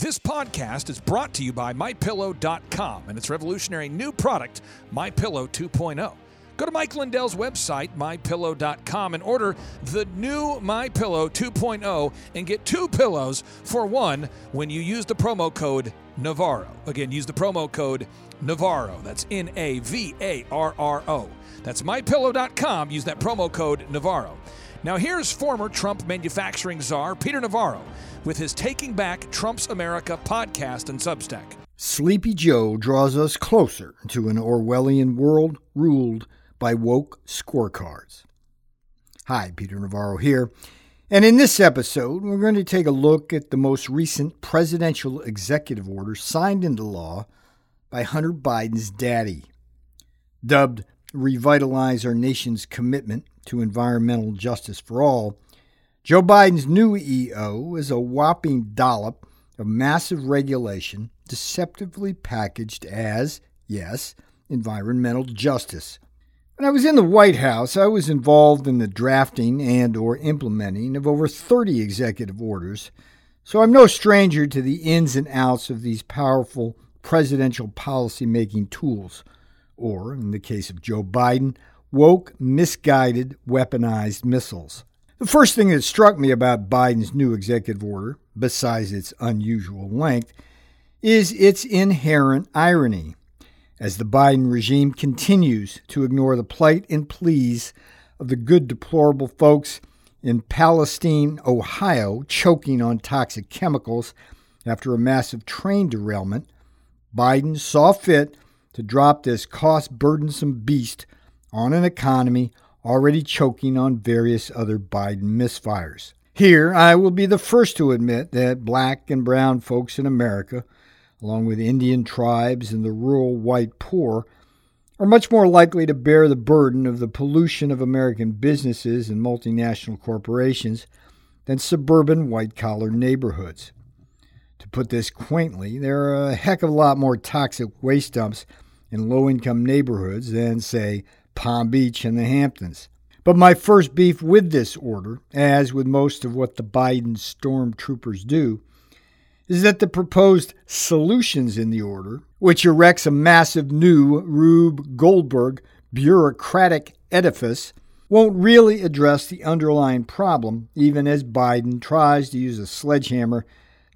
This podcast is brought to you by MyPillow.com and its revolutionary new product, MyPillow 2.0. Go to Mike Lindell's website, MyPillow.com, and order the new MyPillow 2.0 and get two pillows for one when you use the promo code Navarro. Again, use the promo code Navarro. That's N A V A R R O. That's MyPillow.com. Use that promo code Navarro. Now, here's former Trump manufacturing czar Peter Navarro with his Taking Back Trump's America podcast and Substack. Sleepy Joe draws us closer to an Orwellian world ruled by woke scorecards. Hi, Peter Navarro here. And in this episode, we're going to take a look at the most recent presidential executive order signed into law by Hunter Biden's daddy. Dubbed Revitalize Our Nation's Commitment to environmental justice for all, Joe Biden's new EO is a whopping dollop of massive regulation deceptively packaged as, yes, environmental justice. When I was in the White House, I was involved in the drafting and or implementing of over 30 executive orders, so I'm no stranger to the ins and outs of these powerful presidential policy-making tools, or in the case of Joe Biden, woke, misguided, weaponized missiles. The first thing that struck me about Biden's new executive order, besides its unusual length, is its inherent irony. As the Biden regime continues to ignore the plight and pleas of the good, deplorable folks in Palestine, Ohio, choking on toxic chemicals after a massive train derailment, Biden saw fit to drop this cost burdensome beast on an economy already choking on various other Biden misfires. Here, I will be the first to admit that black and brown folks in America, along with Indian tribes and the rural white poor, are much more likely to bear the burden of the pollution of American businesses and multinational corporations than suburban white collar neighborhoods. To put this quaintly, there are a heck of a lot more toxic waste dumps in low income neighborhoods than, say, Palm Beach and the Hamptons. But my first beef with this order, as with most of what the Biden stormtroopers do, is that the proposed solutions in the order, which erects a massive new Rube Goldberg bureaucratic edifice, won't really address the underlying problem, even as Biden tries to use a sledgehammer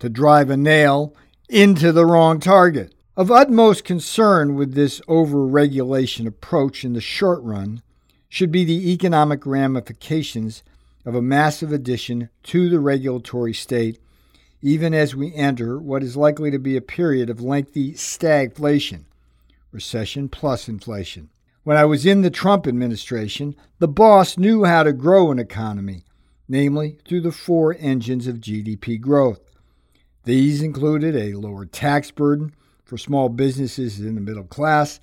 to drive a nail into the wrong target. Of utmost concern with this over-regulation approach in the short run should be the economic ramifications of a massive addition to the regulatory state, even as we enter what is likely to be a period of lengthy stagflation, recession plus inflation. When I was in the Trump administration, the boss knew how to grow an economy, namely through the four engines of GDP growth. These included a lower tax burden, for small businesses in the middle class,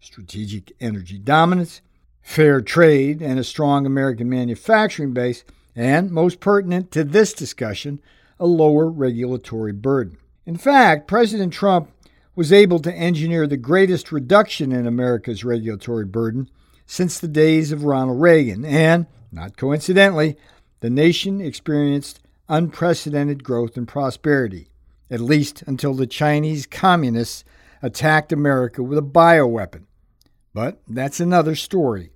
strategic energy dominance, fair trade, and a strong American manufacturing base, and, most pertinent to this discussion, a lower regulatory burden. In fact, President Trump was able to engineer the greatest reduction in America's regulatory burden since the days of Ronald Reagan, and, not coincidentally, the nation experienced unprecedented growth and prosperity at least until the Chinese communists attacked America with a bioweapon. But that's another story.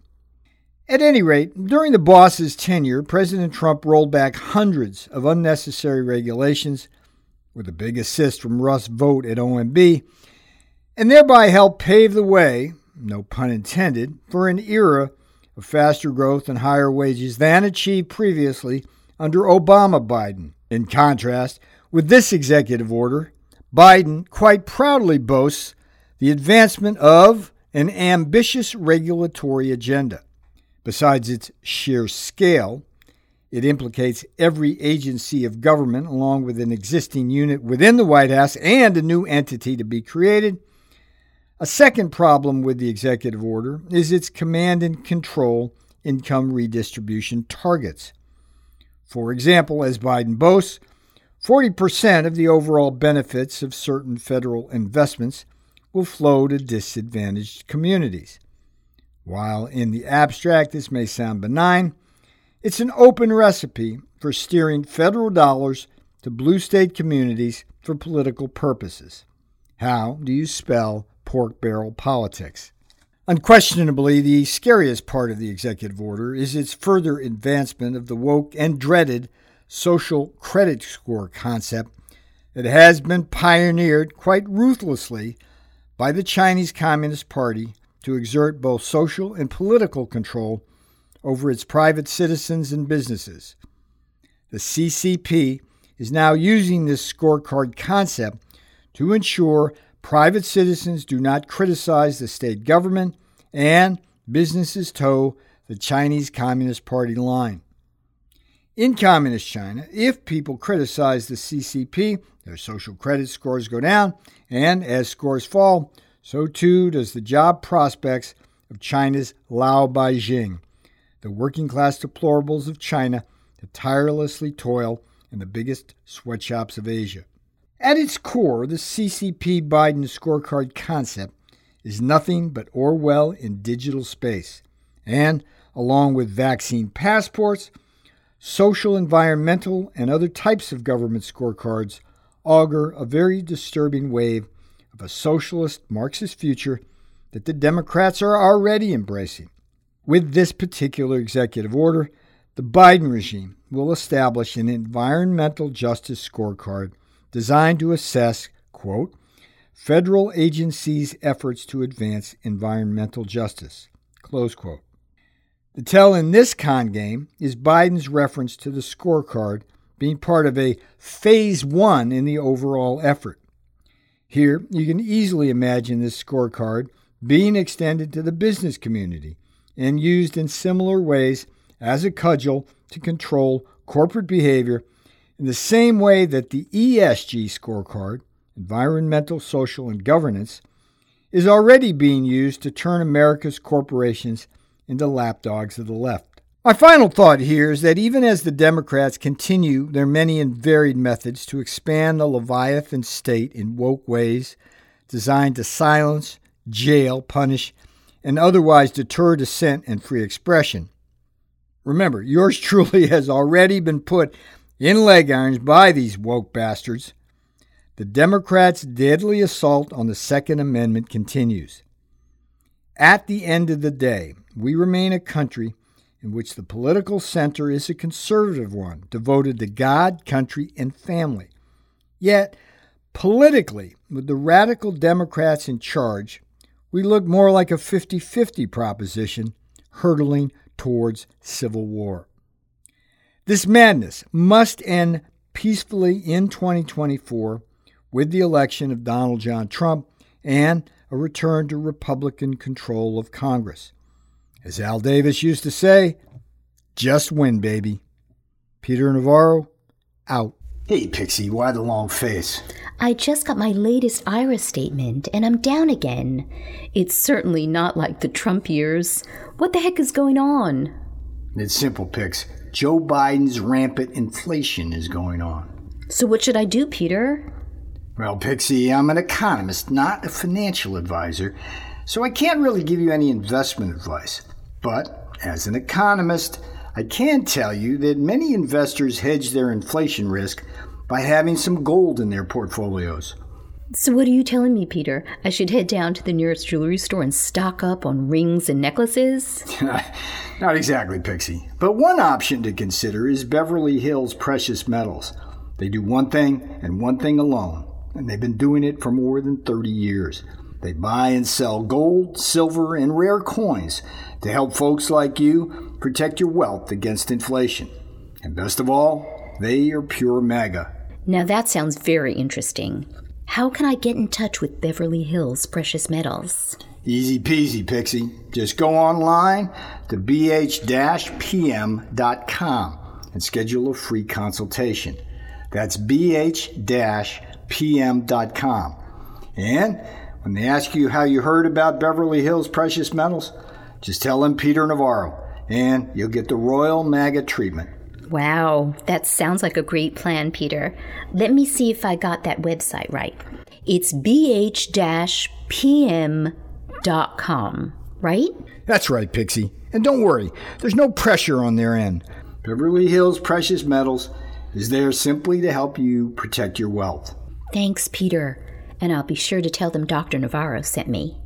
At any rate, during the boss's tenure, President Trump rolled back hundreds of unnecessary regulations, with a big assist from Russ Vought at OMB, and thereby helped pave the way, no pun intended, for an era of faster growth and higher wages than achieved previously under Obama Biden. In contrast, with this executive order, Biden quite proudly boasts the advancement of an ambitious regulatory agenda. Besides its sheer scale, it implicates every agency of government, along with an existing unit within the White House and a new entity to be created. A second problem with the executive order is its command and control income redistribution targets. For example, as Biden boasts, 40% of the overall benefits of certain federal investments will flow to disadvantaged communities. While in the abstract this may sound benign, it's an open recipe for steering federal dollars to blue state communities for political purposes. How do you spell pork barrel politics? Unquestionably, the scariest part of the executive order is its further advancement of the woke and dreaded social credit score concept that has been pioneered quite ruthlessly by the Chinese Communist Party to exert both social and political control over its private citizens and businesses. The CCP is now using this scorecard concept to ensure private citizens do not criticize the state government and businesses toe the Chinese Communist Party line. In Communist China, if people criticize the CCP, their social credit scores go down, and as scores fall, so too does the job prospects of China's Lao Baixing, the working class deplorables of China that tirelessly toil in the biggest sweatshops of Asia. At its core, the CCP Biden scorecard concept is nothing but Orwell in digital space. And, along with vaccine passports, social, environmental, and other types of government scorecards augur a very disturbing wave of a socialist Marxist future that the Democrats are already embracing. With this particular executive order, the Biden regime will establish an environmental justice scorecard designed to assess, quote, federal agencies' efforts to advance environmental justice, close quote. The tell in this con game is Biden's reference to the scorecard being part of a phase one in the overall effort. Here, you can easily imagine this scorecard being extended to the business community and used in similar ways as a cudgel to control corporate behavior in the same way that the ESG scorecard, environmental, social, and governance, is already being used to turn America's corporations into lapdogs of the left. My final thought here is that even as the Democrats continue their many and varied methods to expand the Leviathan state in woke ways designed to silence, jail, punish, and otherwise deter dissent and free expression, Remember, yours truly has already been put in leg irons by these woke bastards. The Democrats' deadly assault on the Second Amendment continues. At the end of the day, we remain a country in which the political center is a conservative one devoted to God, country, and family. Yet, politically, with the radical Democrats in charge, we look more like a 50 50 proposition hurtling towards civil war. This madness must end peacefully in 2024 with the election of Donald John Trump and a return to Republican control of Congress. As Al Davis used to say, just win, baby. Peter Navarro, out. Hey, Pixie, why the long face? I just got my latest IRA statement and I'm down again. It's certainly not like the Trump years. What the heck is going on? It's simple, Pix. Joe Biden's rampant inflation is going on. So, what should I do, Peter? Well, Pixie, I'm an economist, not a financial advisor, so I can't really give you any investment advice. But, as an economist, I can tell you that many investors hedge their inflation risk by having some gold in their portfolios. So, what are you telling me, Peter? I should head down to the nearest jewelry store and stock up on rings and necklaces? Not exactly, Pixie. But one option to consider is Beverly Hills Precious Metals. They do one thing and one thing alone, and they've been doing it for more than 30 years. They buy and sell gold, silver, and rare coins to help folks like you protect your wealth against inflation. And best of all, they are pure MAGA. Now that sounds very interesting. How can I get in touch with Beverly Hills Precious Metals? Easy peasy, Pixie. Just go online to bh pm.com and schedule a free consultation. That's bh pm.com. And when they ask you how you heard about Beverly Hills Precious Metals, just tell them Peter Navarro, and you'll get the Royal MAGA treatment. Wow, that sounds like a great plan, Peter. Let me see if I got that website right. It's bh pm.com, right? That's right, Pixie. And don't worry, there's no pressure on their end. Beverly Hills Precious Metals is there simply to help you protect your wealth. Thanks, Peter. And I'll be sure to tell them Dr. Navarro sent me.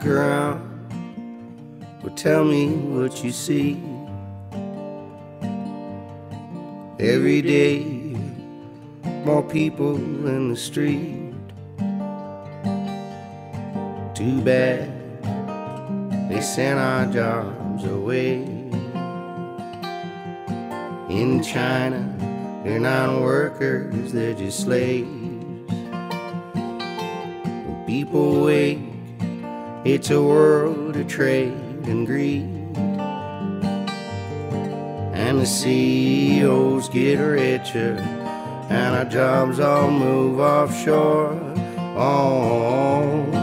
Look around, well, tell me what you see. Every day, more people in the street. Too bad they sent our jobs away. In China, they're not workers, they're just slaves. People wake, it's a world of trade and greed. And the CEOs get richer, and our jobs all move offshore. Oh,